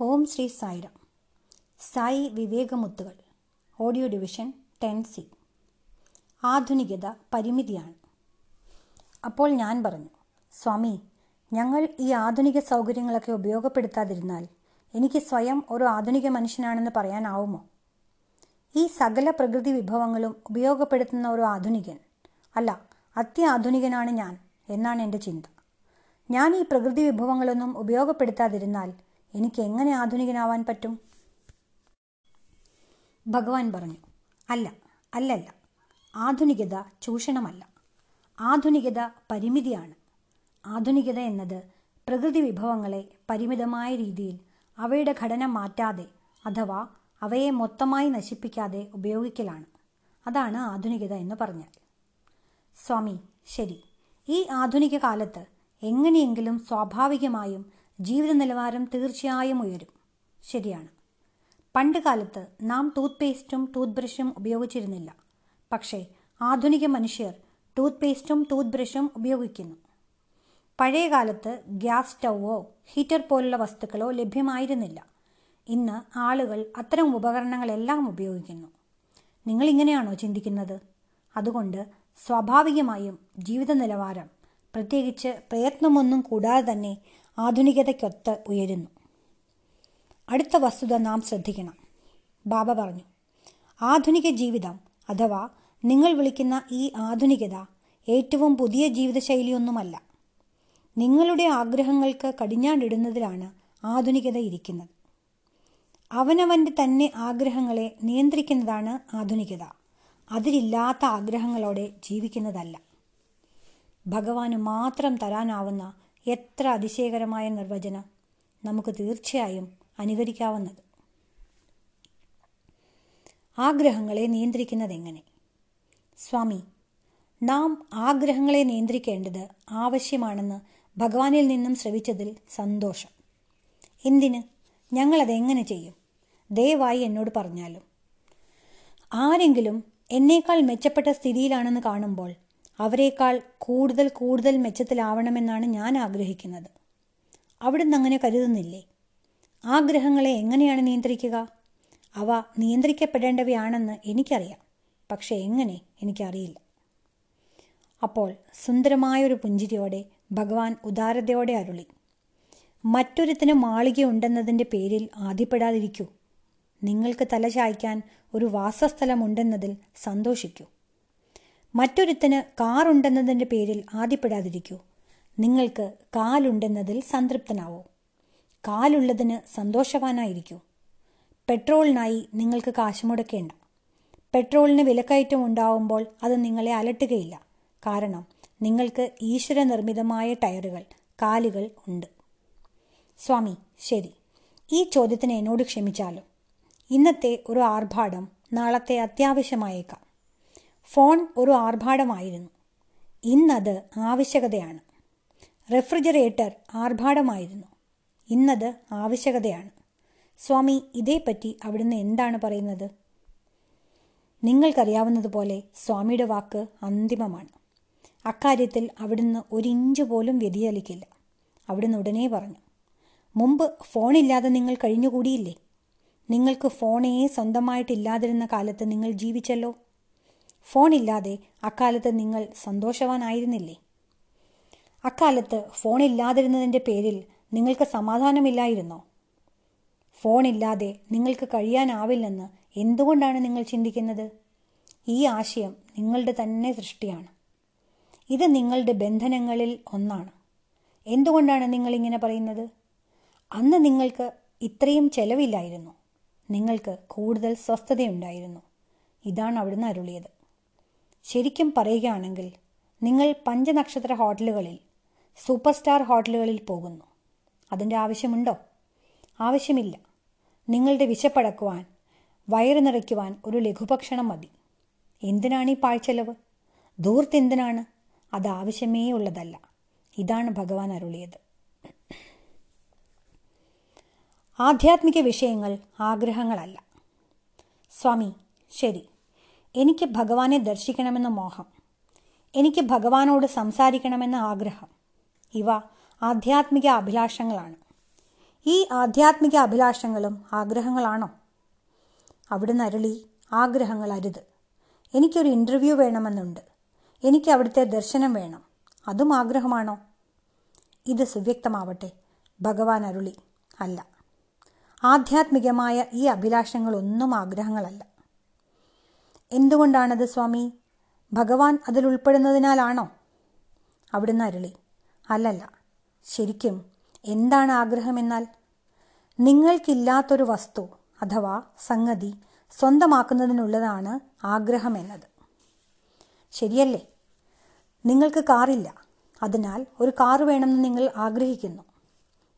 ഓം Sri Sairam Sai വിവേകമുത്തുകൾ. Audio division ten C. ആധുനികത പരിമിതിയാണ്. അപ്പോൾ ഞാൻ പറഞ്ഞു സ്വാമി ഞങ്ങൾ ഈ ആധുനിക സൗകര്യങ്ങളൊക്കെ ഉപയോഗപ്പെടുത്താതിരുന്നാൽ എനിക്ക് സ്വയം ഒരു ആധുനിക മനുഷ്യനാണെന്ന് പറയാനാവുമോ? ഈ സകല പ്രകൃതി വിഭവങ്ങളും ഉപയോഗപ്പെടുത്തുന്ന ഒരു ആധുനികൻ അല്ല അത്യാധുനികനാണ് ഞാൻ എന്നാണ് എന്റെ ചിന്ത. ഞാൻ ഈ പ്രകൃതി വിഭവങ്ങളൊന്നും ഉപയോഗപ്പെടുത്താതിരുന്നാൽ എനിക്ക് എങ്ങനെ ആധുനികനാവാൻ പറ്റും? ഭഗവാൻ പറഞ്ഞു അല്ല അല്ലല്ല ആധുനികത ചൂഷണമല്ല. ആധുനികത പരിമിതിയാണ്. ആധുനികത എന്നത് പ്രകൃതി വിഭവങ്ങളെ പരിമിതമായ രീതിയിൽ അവയുടെ ഘടന മാറ്റാതെ അഥവാ അവയെ മൊത്തമായി നശിപ്പിക്കാതെ ഉപയോഗിക്കലാണ്. അതാണ് ആധുനികത എന്ന് പറഞ്ഞാൽ. സ്വാമി ശരി. ഈ ആധുനിക കാലത്ത് എങ്ങനെയെങ്കിലും സ്വാഭാവികമായും ജീവിത നിലവാരം തീർച്ചയായും ഉയരും. ശരിയാണ്. പണ്ട് കാലത്ത് നാം ടൂത്ത് പേസ്റ്റും ടൂത്ത് ബ്രഷും ഉപയോഗിച്ചിരുന്നില്ല. പക്ഷേ ആധുനിക മനുഷ്യർ ടൂത്ത് പേസ്റ്റും ടൂത്ത് ബ്രഷും ഉപയോഗിക്കുന്നു. പഴയ കാലത്ത് ഗ്യാസ് സ്റ്റൗവോ ഹീറ്റർ പോലുള്ള വസ്തുക്കളോ ലഭ്യമായിരുന്നില്ല. ഇന്ന് ആളുകൾ അത്തരം ഉപകരണങ്ങളെല്ലാം ഉപയോഗിക്കുന്നു. നിങ്ങൾ ഇങ്ങനെയാണോ ചിന്തിക്കുന്നത്? അതുകൊണ്ട് സ്വാഭാവികമായും ജീവിത നിലവാരം പ്രത്യേകിച്ച് പ്രയത്നമൊന്നും കൂടാതെ തന്നെ ആധുനികതയ്ക്കൊത്ത് ഉയരുന്നു. അടുത്ത വസ്തുത നാം ശ്രദ്ധിക്കണം. ബാബ പറഞ്ഞു ആധുനിക ജീവിതം അഥവാ നിങ്ങൾ വിളിക്കുന്ന ഈ ആധുനികത ഏറ്റവും പുതിയ ജീവിതശൈലിയൊന്നുമല്ല. നിങ്ങളുടെ ആഗ്രഹങ്ങൾക്ക് കടിഞ്ഞാണ്ടിടുന്നതിലാണ് ആധുനികത ഇരിക്കുന്നത്. അവനവന്റെ തന്നെ ആഗ്രഹങ്ങളെ നിയന്ത്രിക്കുന്നതാണ് ആധുനികത. അതിലില്ലാത്ത ആഗ്രഹങ്ങളോടെ ജീവിക്കുന്നതല്ല. ഭഗവാന് മാത്രം തരാനാവുന്ന എത്ര അതിശയകരമായ നിർവചനം നമുക്ക് തീർച്ചയായും അനുകരിക്കാവുന്നത്. ആഗ്രഹങ്ങളെ നിയന്ത്രിക്കുന്നത് എങ്ങനെ സ്വാമി നാം ആഗ്രഹങ്ങളെ നിയന്ത്രിക്കേണ്ടത് ആവശ്യമാണെന്ന് ഭഗവാനിൽ നിന്നും ശ്രവിച്ചതിൽ സന്തോഷം. എന്തിന്? ഞങ്ങളതെങ്ങനെ ചെയ്യും? ദയവായി എന്നോട് പറഞ്ഞാലും. ആരെങ്കിലും എന്നേക്കാൾ മെച്ചപ്പെട്ട സ്ഥിതിയിലാണെന്ന് കാണുമ്പോൾ അവരെക്കാൾ കൂടുതൽ കൂടുതൽ മെച്ചത്തിലാവണമെന്നാണ് ഞാൻ ആഗ്രഹിക്കുന്നത്. അവിടുന്ന് അങ്ങനെ കരുതുന്നില്ലേ? ആഗ്രഹങ്ങളെ എങ്ങനെയാണ് നിയന്ത്രിക്കുക? അവ നിയന്ത്രിക്കപ്പെടേണ്ടവയാണെന്ന് എനിക്കറിയാം. പക്ഷേ എങ്ങനെ? എനിക്കറിയില്ല. അപ്പോൾ സുന്ദരമായൊരു പുഞ്ചിരിയോടെ ഭഗവാൻ ഉദാരതയോടെ അരുളി. മറ്റൊരുത്തിന് മാളികയുണ്ടെന്നതിന്റെ പേരിൽ ആദ്യപ്പെടാതിരിക്കൂ നിങ്ങൾക്ക് തല ചായ്ക്കാൻ ഒരു വാസസ്ഥലമുണ്ടെന്നതിൽ സന്തോഷിക്കൂ. മറ്റൊരുത്തിന് കാറുണ്ടെന്നതിന്റെ പേരിൽ ആദ്യപ്പെടാതിരിക്കൂ. നിങ്ങൾക്ക് കാലുണ്ടെന്നതിൽ സംതൃപ്തനാവൂ. കാലുള്ളതിന് സന്തോഷവാനായിരിക്കൂ. പെട്രോളിനായി നിങ്ങൾക്ക് കാശ് മുടക്കേണ്ട പെട്രോളിന് വിലക്കയറ്റം ഉണ്ടാവുമ്പോൾ അത് നിങ്ങളെ അലട്ടുകയില്ല. കാരണം നിങ്ങൾക്ക് ഈശ്വര നിർമ്മിതമായ ടയറുകൾ കാലുകൾ ഉണ്ട്. സ്വാമി ശരി. ഈ ചോദ്യത്തിന് എന്നോട് ക്ഷമിച്ചാലും? ഇന്നത്തെ ഒരു ആർഭാടം നാളത്തെ അത്യാവശ്യമായേക്കാം. ഫോൺ ഒരു ആർഭാടമായിരുന്നു. ഇന്നത് ആവശ്യകതയാണ്. റെഫ്രിജറേറ്റർ ആർഭാടമായിരുന്നു. ഇന്നത് ആവശ്യകതയാണ്. സ്വാമി ഇതേപ്പറ്റി അവിടുന്ന് എന്താണ് പറയുന്നത്? നിങ്ങൾക്കറിയാവുന്നതുപോലെ സ്വാമിയുടെ വാക്ക് അന്തിമമാണ്. അക്കാര്യത്തിൽ അവിടുന്ന് ഒരിഞ്ച് പോലും വ്യതിചലിക്കില്ല. അവിടുന്ന് ഉടനെ പറഞ്ഞു മുമ്പ് ഫോണില്ലാതെ നിങ്ങൾ കഴിഞ്ഞുകൂടിയില്ലേ? നിങ്ങൾക്ക് ഫോണേ സ്വന്തമായിട്ടില്ലാതിരുന്ന കാലത്ത് നിങ്ങൾ ജീവിച്ചല്ലോ? ഫോണില്ലാതെ അക്കാലത്ത് നിങ്ങൾ സന്തോഷവാനായിരുന്നില്ലേ? അക്കാലത്ത് ഫോണില്ലാതിരുന്നതിന്റെ പേരിൽ നിങ്ങൾക്ക് സമാധാനമില്ലായിരുന്നോ? ഫോണില്ലാതെ നിങ്ങൾക്ക് കഴിയാനാവില്ലെന്ന് എന്തുകൊണ്ടാണ് നിങ്ങൾ ചിന്തിക്കുന്നത്? ഈ ആശയം നിങ്ങളുടെ തന്നെ സൃഷ്ടിയാണ്. ഇത് നിങ്ങളുടെ ബന്ധനങ്ങളിൽ ഒന്നാണ്. എന്തുകൊണ്ടാണ് നിങ്ങൾ ഇങ്ങനെ പറയുന്നത്? അന്ന് നിങ്ങൾക്ക് ഇത്രയും ചെലവില്ലായിരുന്നു. നിങ്ങൾക്ക് കൂടുതൽ സ്വസ്ഥതയുണ്ടായിരുന്നു. ഇതാണ് അവിടുന്ന് അരുളിയത്. ശരിക്കും പറയുകയാണെങ്കിൽ നിങ്ങൾ പഞ്ചനക്ഷത്ര ഹോട്ടലുകളിൽ സൂപ്പർ സ്റ്റാർ ഹോട്ടലുകളിൽ പോകുന്നു. അതിന്റെ ആവശ്യമുണ്ടോ? ആവശ്യമില്ല. നിങ്ങളുടെ വിശപ്പടക്കുവാൻ വയറ് നിറയ്ക്കുവാൻ ഒരു ലഘുഭക്ഷണം മതി. എന്തിനാണ് ഈ പാഴ്ചെലവ്? ധൂർത്തെന്തിനാണ് അത് ആവശ്യമേ ഉള്ളതല്ല. ഇതാണ് ഭഗവാൻ അരുളിയത്. ആധ്യാത്മിക വിഷയങ്ങൾ ആഗ്രഹങ്ങളല്ല. സ്വാമി ശരി. എനിക്ക് ഭഗവാനെ ദർശിക്കണമെന്ന മോഹം. എനിക്ക് ഭഗവാനോട് സംസാരിക്കണമെന്ന ആഗ്രഹം. ഇവ ആധ്യാത്മിക അഭിലാഷങ്ങളാണ്. ഈ ആധ്യാത്മിക അഭിലാഷങ്ങളും ആഗ്രഹങ്ങളാണോ? അവിടുന്ന് അരുളി ആഗ്രഹങ്ങൾ അരുത്. എനിക്കൊരു ഇന്റർവ്യൂ വേണമെന്നുണ്ട്. എനിക്ക് അവിടുത്തെ ദർശനം വേണം. അതും ആഗ്രഹമാണോ? ഇത് സുവ്യക്തമാവട്ടെ ഭഗവാൻ അരുളി. അല്ല. ആധ്യാത്മികമായ ഈ അഭിലാഷങ്ങളൊന്നും ആഗ്രഹങ്ങളല്ല. എന്തുകൊണ്ടാണത് സ്വാമി? ഭഗവാൻ അതിൽ ഉൾപ്പെടുന്നതിനാലാണോ? അവിടുന്ന് അരുളി. അല്ലല്ല. ശരിക്കും എന്താണ് ആഗ്രഹമെന്നാൽ നിങ്ങൾക്കില്ലാത്തൊരു വസ്തു അഥവാ സംഗതി സ്വന്തമാക്കുന്നതിനുള്ളതാണ് ആഗ്രഹം എന്നത്. ശരിയല്ലേ? നിങ്ങൾക്ക് കാറില്ല. അതിനാൽ ഒരു കാർ വേണമെന്ന് നിങ്ങൾ ആഗ്രഹിക്കുന്നു.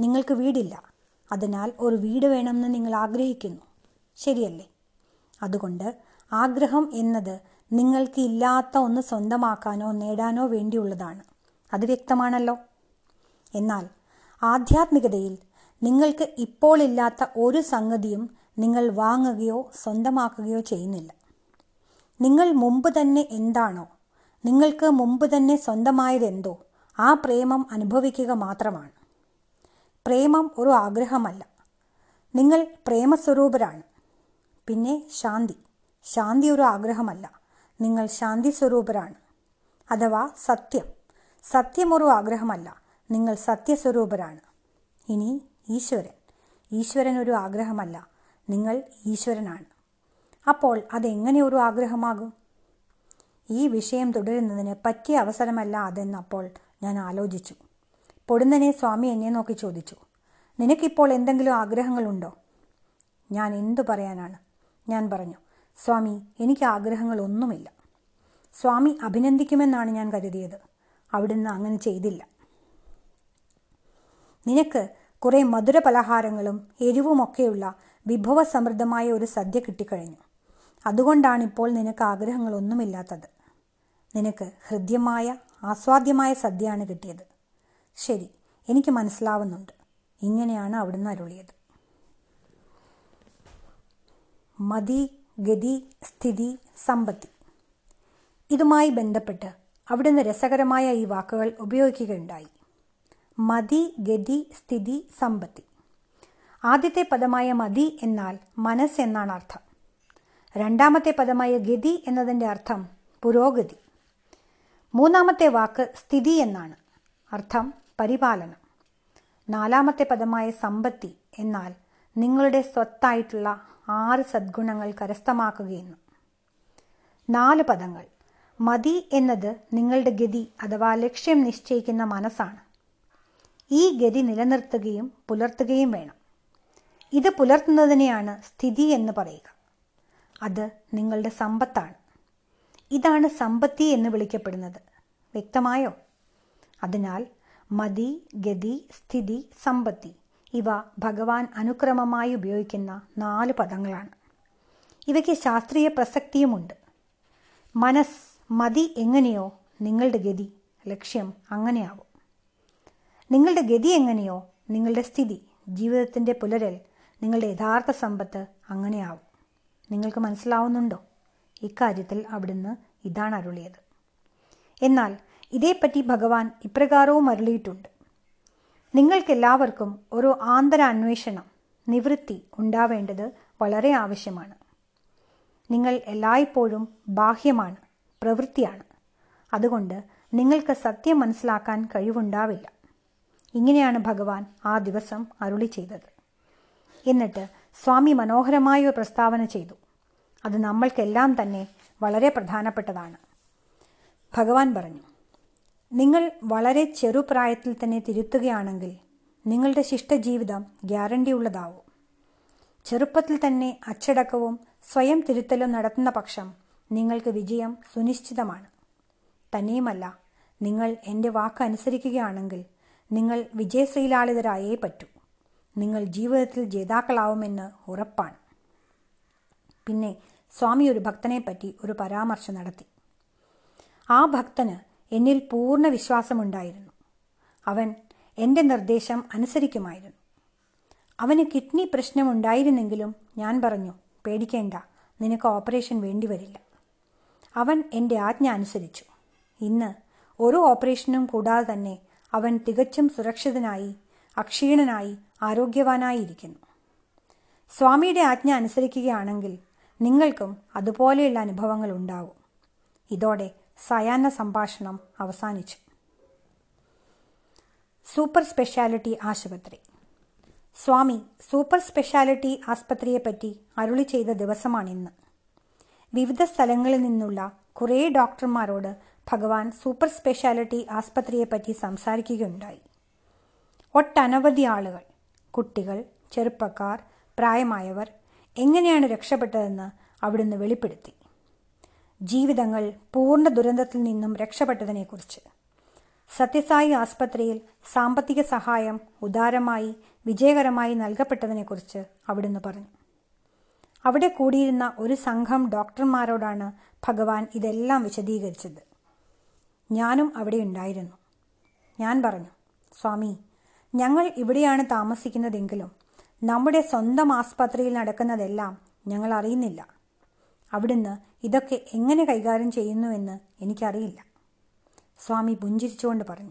നിങ്ങൾക്ക് വീടില്ല. അതിനാൽ ഒരു വീട് വേണമെന്ന് നിങ്ങൾ ആഗ്രഹിക്കുന്നു. ശരിയല്ലേ? അതുകൊണ്ട് ആഗ്രഹം എന്നത് നിങ്ങൾക്ക് ഇല്ലാത്ത ഒന്ന് സ്വന്തമാക്കാനോ നേടാനോ വേണ്ടിയുള്ളതാണ്. അത് വ്യക്തമാണല്ലോ. എന്നാൽ ആധ്യാത്മികതയിൽ നിങ്ങൾക്ക് ഇപ്പോൾ ഇല്ലാത്ത ഒരു സംഗതിയും നിങ്ങൾ വാങ്ങുകയോ സ്വന്തമാക്കുകയോ ചെയ്യുന്നില്ല. നിങ്ങൾ മുമ്പ് തന്നെ എന്താണോ നിങ്ങൾക്ക് മുമ്പ് തന്നെ സ്വന്തമായതെന്തോ ആ പ്രേമം അനുഭവിക്കുക മാത്രമാണ്. പ്രേമം ഒരു ആഗ്രഹമല്ല. നിങ്ങൾ പ്രേമസ്വരൂപരാണ്. പിന്നെ ശാന്തി. ശാന്തി ഒരു ആഗ്രഹമല്ല. നിങ്ങൾ ശാന്തി സ്വരൂപരാണ്. അഥവാ സത്യം. സത്യം ഒരു ആഗ്രഹമല്ല. നിങ്ങൾ സത്യസ്വരൂപരാണ്. ഇനി ഈശ്വരൻ. ഈശ്വരൻ ഒരു ആഗ്രഹമല്ല. നിങ്ങൾ ഈശ്വരനാണ്. അപ്പോൾ അതെങ്ങനെ ഒരു ആഗ്രഹമാകും? ഈ വിഷയം തുടരുന്നതിന് പറ്റിയ അവസരമല്ല അതെന്നപ്പോൾ ഞാൻ ആലോചിച്ചു. പൊടുന്നനെ സ്വാമി എന്നെ നോക്കി ചോദിച്ചു. നിനക്കിപ്പോൾ എന്തെങ്കിലും ആഗ്രഹങ്ങളുണ്ടോ? ഞാൻ എന്തു പറയാനാണ്? ഞാൻ പറഞ്ഞു. സ്വാമി എനിക്ക് ആഗ്രഹങ്ങളൊന്നുമില്ല. സ്വാമി അഭിനന്ദിക്കുമെന്നാണ് ഞാൻ കരുതിയത്. അവിടുന്ന് അങ്ങനെ ചെയ്തില്ല. നിനക്ക് കുറേ മധുര പലഹാരങ്ങളും എരിവുമൊക്കെയുള്ള വിഭവസമൃദ്ധമായ ഒരു സദ്യ കിട്ടിക്കഴിഞ്ഞു. അതുകൊണ്ടാണ് ഇപ്പോൾ നിനക്ക് ആഗ്രഹങ്ങളൊന്നുമില്ലാത്തത്. നിനക്ക് ഹൃദ്യമായ ആസ്വാദ്യമായ സദ്യയാണ് കിട്ടിയത്. ശരി എനിക്ക് മനസ്സിലാവുന്നുണ്ട്. ഇങ്ങനെയാണ് അവിടുന്ന് അരുളിയത്. മതി ഗതി സ്ഥിതി സമ്പത്തി. ഇതുമായി ബന്ധപ്പെട്ട് അവിടുന്ന് രസകരമായ ഈ വാക്കുകൾ ഉപയോഗിക്കുകയുണ്ടായി. മതി ഗതി സ്ഥിതി സമ്പത്തി. ആദ്യത്തെ പദമായ മതി എന്നാൽ മനസ്സ് എന്നാണ് അർത്ഥം. രണ്ടാമത്തെ പദമായ ഗതി എന്നതിന്റെ അർത്ഥം പുരോഗതി. മൂന്നാമത്തെ വാക്ക് സ്ഥിതി എന്നാണ്. അർത്ഥം പരിപാലനം. നാലാമത്തെ പദമായ സമ്പത്തി എന്നാൽ നിങ്ങളുടെ സ്വത്തായിട്ടുള്ള ആറ് സദ്ഗുണങ്ങൾ കരസ്ഥമാക്കുകയെന്നു. നാല് പദങ്ങൾ. മതി എന്നത് നിങ്ങളുടെ ഗതി അഥവാ ലക്ഷ്യം നിശ്ചയിക്കുന്ന മനസ്സാണ്. ഈ ഗതി നിലനിർത്തുകയും പുലർത്തുകയും വേണം. ഇത് പുലർത്തുന്നതിനെയാണ് സ്ഥിതി എന്ന് പറയുക. അത് നിങ്ങളുടെ സമ്പത്താണ്. ഇതാണ് സമ്പത്തി എന്ന് വിളിക്കപ്പെടുന്നത്. വ്യക്തമായോ? അതിനാൽ മതി ഗതി സ്ഥിതി സമ്പത്തി. ഇവ ഭഗവാൻ അനുക്രമമായി ഉപയോഗിക്കുന്ന നാല് പദങ്ങളാണ്. ഇവയ്ക്ക് ശാസ്ത്രീയ പ്രസക്തിയുമുണ്ട്. മനസ് മതി എങ്ങനെയോ നിങ്ങളുടെ ഗതി ലക്ഷ്യം അങ്ങനെയാവും. നിങ്ങളുടെ ഗതി എങ്ങനെയോ നിങ്ങളുടെ സ്ഥിതി ജീവിതത്തിന്റെ പുലരൽ നിങ്ങളുടെ യഥാർത്ഥ സമ്പത്ത് അങ്ങനെയാവും. നിങ്ങൾക്ക് മനസ്സിലാവുന്നുണ്ടോ? ഇക്കാര്യത്തിൽ അവിടുന്ന് ഇതാണ് അരുളിയത്. എന്നാൽ ഇതേപ്പറ്റി ഭഗവാൻ ഇപ്രകാരവും അരുളിയിട്ടുണ്ട്. നിങ്ങൾക്കെല്ലാവർക്കും ഒരു ആന്തര അന്വേഷണം നിവൃത്തി ഉണ്ടാവേണ്ടത് വളരെ ആവശ്യമാണ്. നിങ്ങൾ എല്ലായ്പ്പോഴും ബാഹ്യമാണ് പ്രവൃത്തിയാണ്. അതുകൊണ്ട് നിങ്ങൾക്ക് സത്യം മനസ്സിലാക്കാൻ കഴിവുണ്ടാവില്ല. ഇങ്ങനെയാണ് ഭഗവാൻ ആ ദിവസം അരുളി ചെയ്തത്. എന്നിട്ട് സ്വാമി മനോഹരമായ ഒരു പ്രസ്താവന ചെയ്തു. അത് നമ്മൾക്കെല്ലാം തന്നെ വളരെ പ്രധാനപ്പെട്ടതാണ്. ഭഗവാൻ പറഞ്ഞു നിങ്ങൾ വളരെ ചെറുപ്രായത്തിൽ തന്നെ തിരുത്തുകയാണെങ്കിൽ നിങ്ങളുടെ ശിഷ്ടജീവിതം ഗ്യാരണ്ടി ഉള്ളതാവും. ചെറുപ്പത്തിൽ തന്നെ അച്ചടക്കവും സ്വയം തിരുത്തലും നടത്തുന്ന പക്ഷം നിങ്ങൾക്ക് വിജയം സുനിശ്ചിതമാണ്. തന്നെയുമല്ല നിങ്ങൾ എന്റെ വാക്ക് അനുസരിക്കുകയാണെങ്കിൽ നിങ്ങൾ വിജയശ്രീലാളിതരായേ പറ്റൂ. നിങ്ങൾ ജീവിതത്തിൽ ജേതാക്കളാവുമെന്ന് ഉറപ്പാണ്. പിന്നെ സ്വാമി ഒരു ഭക്തനെപ്പറ്റി ഒരു പരാമർശം നടത്തി. ആ ഭക്തന് എന്നിൽ പൂർണ വിശ്വാസമുണ്ടായിരുന്നു. അവൻ എന്റെ നിർദ്ദേശം അനുസരിക്കുമായിരുന്നു. അവന് കിഡ്നി പ്രശ്നമുണ്ടായിരുന്നെങ്കിലും ഞാൻ പറഞ്ഞു പേടിക്കേണ്ട നിനക്ക് ഓപ്പറേഷൻ വേണ്ടിവരില്ല. അവൻ എന്റെ ആജ്ഞ അനുസരിച്ചു. ഇന്ന് ഒരു ഓപ്പറേഷനും കൂടാതെ തന്നെ അവൻ തികച്ചും സുരക്ഷിതനായി അക്ഷീണനായി ആരോഗ്യവാനായിരിക്കുന്നു. സ്വാമിയുടെ ആജ്ഞ അനുസരിക്കുകയാണെങ്കിൽ നിങ്ങൾക്കും അതുപോലെയുള്ള അനുഭവങ്ങൾ ഉണ്ടാവും. ഇതോടെ സയാന സംഭാഷണം അവസാനിച്ചു. സൂപ്പർ സ്പെഷ്യാലിറ്റി ആശുപത്രി. സ്വാമി സൂപ്പർ സ്പെഷ്യാലിറ്റി ആസ്പത്രിയെപ്പറ്റി അരുളി ചെയ്ത ദിവസമാണിന്ന്. വിവിധ സ്ഥലങ്ങളിൽ നിന്നുള്ള കുറേ ഡോക്ടർമാരോട് ഭഗവാൻ സൂപ്പർ സ്പെഷ്യാലിറ്റി ആസ്പത്രിയെപ്പറ്റി സംസാരിക്കുകയുണ്ടായി. ഒട്ടനവധി ആളുകൾ കുട്ടികൾ ചെറുപ്പക്കാർ പ്രായമായവർ എങ്ങനെയാണ് രക്ഷപ്പെട്ടതെന്ന് അവിടുന്ന് വെളിപ്പെടുത്തി. ജീവിതങ്ങൾ പൂർണ ദുരന്തത്തിൽ നിന്നും രക്ഷപ്പെട്ടതിനെക്കുറിച്ച്. സത്യസായി ആസ്പത്രിയിൽ സാമ്പത്തിക സഹായം ഉദാരമായി വിജയകരമായി നൽകപ്പെട്ടതിനെക്കുറിച്ച് അവിടുന്ന് പറഞ്ഞു. അവിടെ കൂടിയിരുന്ന ഒരു സംഘം ഡോക്ടർമാരോടാണ് ഭഗവാൻ ഇതെല്ലാം വിശദീകരിച്ചത്. ഞാനും അവിടെ ഉണ്ടായിരുന്നു. ഞാൻ പറഞ്ഞു സ്വാമി ഞങ്ങൾ ഇവിടെയാണ് താമസിക്കുന്നതെങ്കിലും നമ്മുടെ സ്വന്തം ആസ്പത്രിയിൽ നടക്കുന്നതെല്ലാം ഞങ്ങൾ അറിയുന്നില്ല. അവിടുന്ന് ഇതൊക്കെ എങ്ങനെ കൈകാര്യം ചെയ്യുന്നുവെന്ന് എനിക്കറിയില്ല. സ്വാമി പുഞ്ചിരിച്ചുകൊണ്ട് പറഞ്ഞു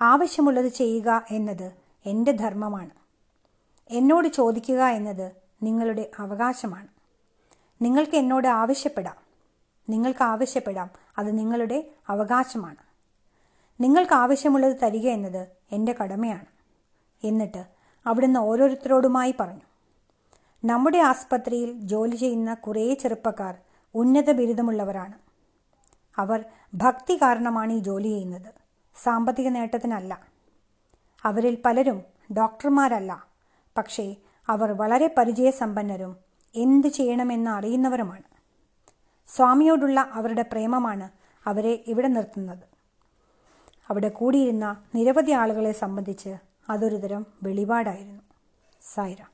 ആവശ്യമുള്ളത് ചെയ്യുക എന്നത് എന്റെ ധർമ്മമാണ്. എന്നോട് ചോദിക്കുക എന്നത് നിങ്ങളുടെ അവകാശമാണ്. നിങ്ങൾക്ക് എന്നോട് ആവശ്യപ്പെടാം. നിങ്ങൾക്ക് ആവശ്യപ്പെടാം അത് നിങ്ങളുടെ അവകാശമാണ്. നിങ്ങൾക്ക് ആവശ്യമുള്ളത് തരിക എന്നത് എന്റെ കടമയാണ് എന്നിട്ട് അവിടുന്ന് ഓരോരുത്തരോടുമായി പറഞ്ഞു നമ്മുടെ ആസ്പത്രിയിൽ ജോലി ചെയ്യുന്ന കുറേ ചെറുപ്പക്കാർ ഉന്നത ബിരുദമുള്ളവരാണ്. അവർ ഭക്തി കാരണമാണ് ഈ ജോലി ചെയ്യുന്നത്. സാമ്പത്തിക നേട്ടത്തിനല്ല. അവരിൽ പലരും ഡോക്ടർമാരല്ല. പക്ഷേ അവർ വളരെ പരിചയസമ്പന്നരും എന്ത് ചെയ്യണമെന്ന് അറിയുന്നവരുമാണ്. സ്വാമിയോടുള്ള അവരുടെ പ്രേമമാണ് അവരെ ഇവിടെ നിർത്തുന്നത്. അവിടെ കൂടിയിരുന്ന നിരവധി ആളുകളെ സംബന്ധിച്ച് അതൊരുതരം വെളിപാടായിരുന്നു. സായിരാം.